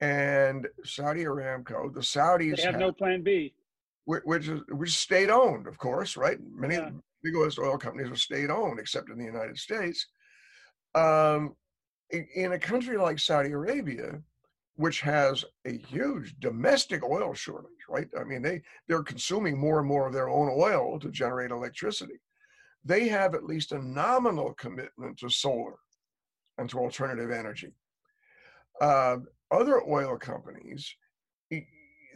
And Saudi Aramco, the Saudis they have, have no plan B. Which is which is state owned, of course, right? Many yeah. Biggest oil companies are state owned, except in the United States. Um, in a country like Saudi Arabia, which has a huge domestic oil shortage, right? I mean, they, they're consuming more and more of their own oil to generate electricity. They have at least a nominal commitment to solar and to alternative energy. Uh, other oil companies,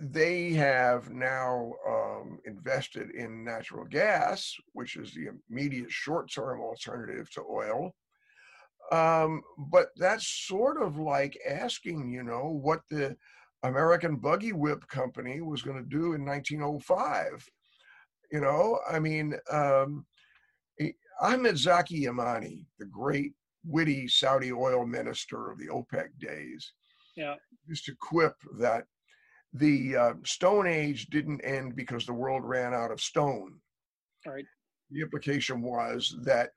they have now um, invested in natural gas, which is the immediate short term alternative to oil. Um, but that's sort of like asking, you know, what the American Buggy Whip Company was going to do in 1905. You know, I mean, um, Ahmed Zaki Yamani, the great witty Saudi oil minister of the OPEC days, yeah. used to quip that the uh, Stone Age didn't end because the world ran out of stone. All right. The implication was that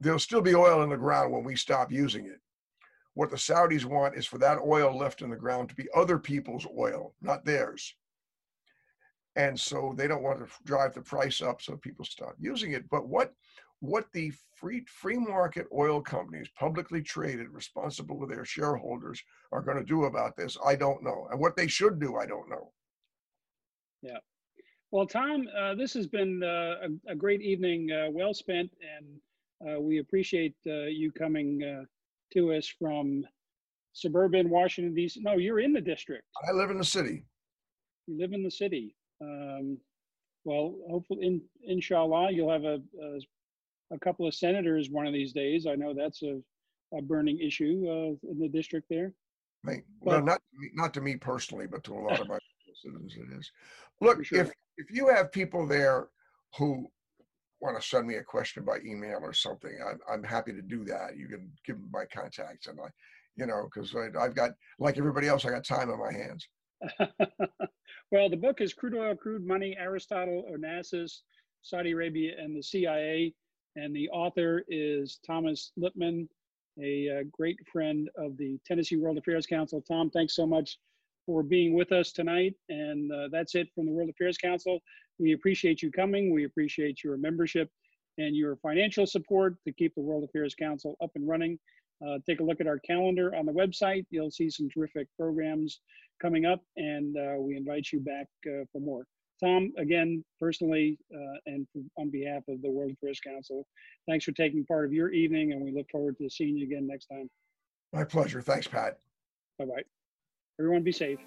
there'll still be oil in the ground when we stop using it. What the Saudis want is for that oil left in the ground to be other people's oil, not theirs. And so they don't want to drive the price up so people stop using it. But what what the free free market oil companies, publicly traded, responsible to their shareholders, are going to do about this, I don't know. And what they should do, I don't know. Yeah. Well, Tom, uh, this has been uh, a, a, great evening, uh, well spent, and uh, we appreciate uh, you coming uh, to us from suburban Washington, D.C. No, you're in the district. I live in the city. You live in the city. Um, well, hopefully, in, inshallah, you'll have a, a, a, couple of senators one of these days. I know that's a, a burning issue uh, in the district there. well, but, not to me, not to me personally, but to a lot of my citizens, it is. Look, sure. if if you have people there who want to send me a question by email or something, I'm, I'm happy to do that. You can give me my contacts and I, you know, because I've got, like everybody else, I got time on my hands. well, the book is Crude Oil, Crude Money, Aristotle, Onassis, Saudi Arabia, and the CIA. And the author is Thomas Lippman, a, uh, great friend of the Tennessee World Affairs Council. Tom, thanks so much for being with us tonight. And uh, that's it from the World Affairs Council. We appreciate you coming. We appreciate your membership. and your financial support to keep the World Affairs Council up and running. Uh, take a look at our calendar on the website. You'll see some terrific programs coming up, and uh, we invite you back uh, for more. Tom, again, personally, uh, and on behalf of the World Affairs Council, thanks for taking part of your evening, and we look forward to seeing you again next time. My pleasure. Thanks, Pat. Bye bye. Everyone be safe.